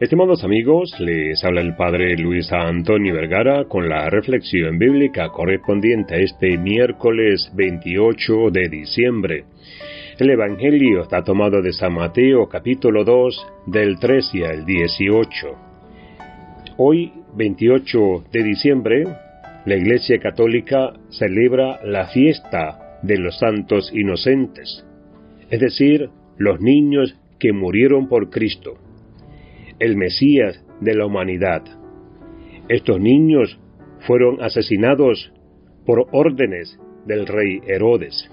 Estimados amigos, les habla el Padre Luis Antonio Vergara con la reflexión bíblica correspondiente a este miércoles 28 de diciembre. El Evangelio está tomado de San Mateo capítulo 2 del 13 al 18. Hoy, 28 de diciembre, la Iglesia Católica celebra la fiesta de los santos inocentes, es decir, los niños que murieron por Cristo el Mesías de la humanidad. Estos niños fueron asesinados por órdenes del rey Herodes.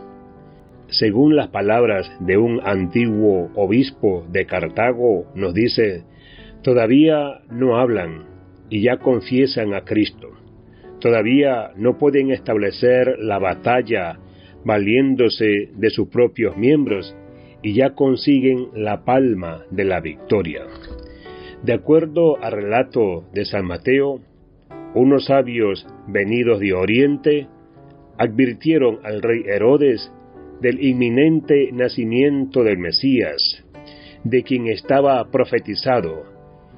Según las palabras de un antiguo obispo de Cartago, nos dice, todavía no hablan y ya confiesan a Cristo. Todavía no pueden establecer la batalla valiéndose de sus propios miembros y ya consiguen la palma de la victoria. De acuerdo al relato de San Mateo, unos sabios venidos de Oriente advirtieron al rey Herodes del inminente nacimiento del Mesías, de quien estaba profetizado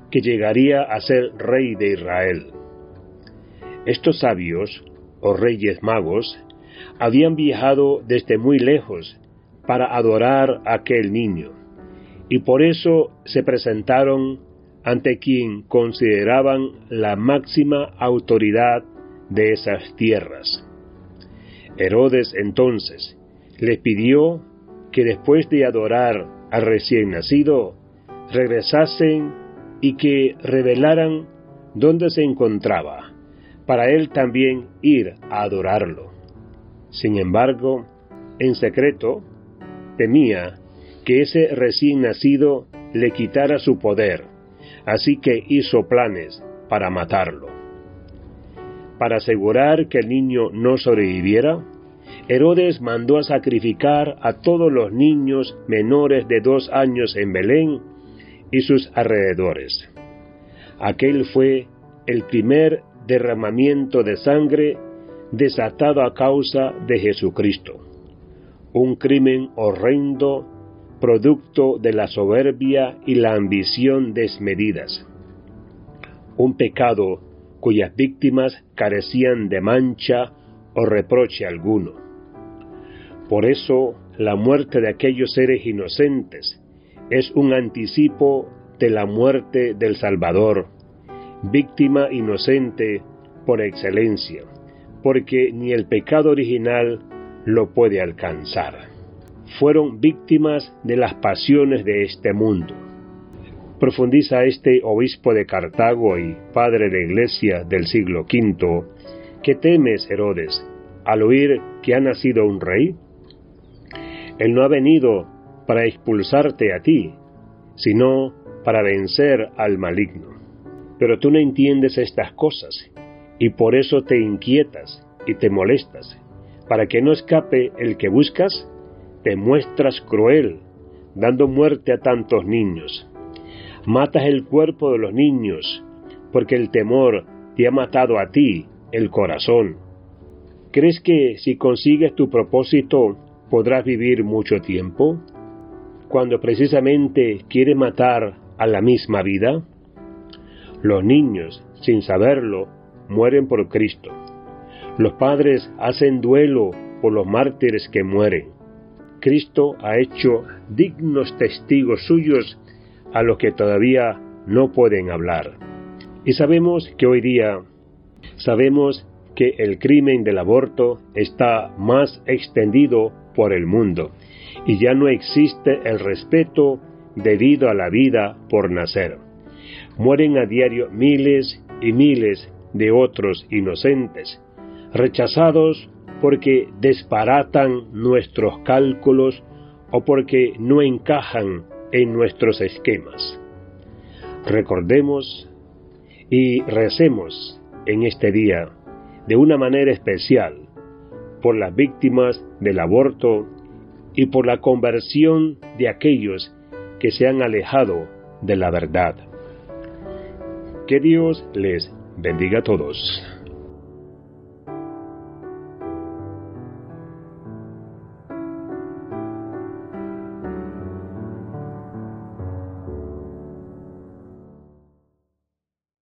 que llegaría a ser rey de Israel. Estos sabios, o reyes magos, habían viajado desde muy lejos para adorar a aquel niño, y por eso se presentaron ante quien consideraban la máxima autoridad de esas tierras. Herodes entonces les pidió que después de adorar al recién nacido, regresasen y que revelaran dónde se encontraba, para él también ir a adorarlo. Sin embargo, en secreto, temía que ese recién nacido le quitara su poder así que hizo planes para matarlo. Para asegurar que el niño no sobreviviera, Herodes mandó a sacrificar a todos los niños menores de dos años en Belén y sus alrededores. Aquel fue el primer derramamiento de sangre desatado a causa de Jesucristo, un crimen horrendo producto de la soberbia y la ambición desmedidas. Un pecado cuyas víctimas carecían de mancha o reproche alguno. Por eso, la muerte de aquellos seres inocentes es un anticipo de la muerte del Salvador, víctima inocente por excelencia, porque ni el pecado original lo puede alcanzar fueron víctimas de las pasiones de este mundo. Profundiza este obispo de Cartago y padre de iglesia del siglo V, ¿qué temes, Herodes, al oír que ha nacido un rey? Él no ha venido para expulsarte a ti, sino para vencer al maligno. Pero tú no entiendes estas cosas, y por eso te inquietas y te molestas, para que no escape el que buscas te muestras cruel, dando muerte a tantos niños. Matas el cuerpo de los niños, porque el temor te ha matado a ti el corazón. ¿Crees que si consigues tu propósito podrás vivir mucho tiempo? Cuando precisamente quieres matar a la misma vida? Los niños, sin saberlo, mueren por Cristo. Los padres hacen duelo por los mártires que mueren. Cristo ha hecho dignos testigos suyos a los que todavía no pueden hablar. Y sabemos que hoy día, sabemos que el crimen del aborto está más extendido por el mundo y ya no existe el respeto debido a la vida por nacer. Mueren a diario miles y miles de otros inocentes, rechazados porque desparatan nuestros cálculos o porque no encajan en nuestros esquemas. Recordemos y recemos en este día de una manera especial por las víctimas del aborto y por la conversión de aquellos que se han alejado de la verdad. Que Dios les bendiga a todos.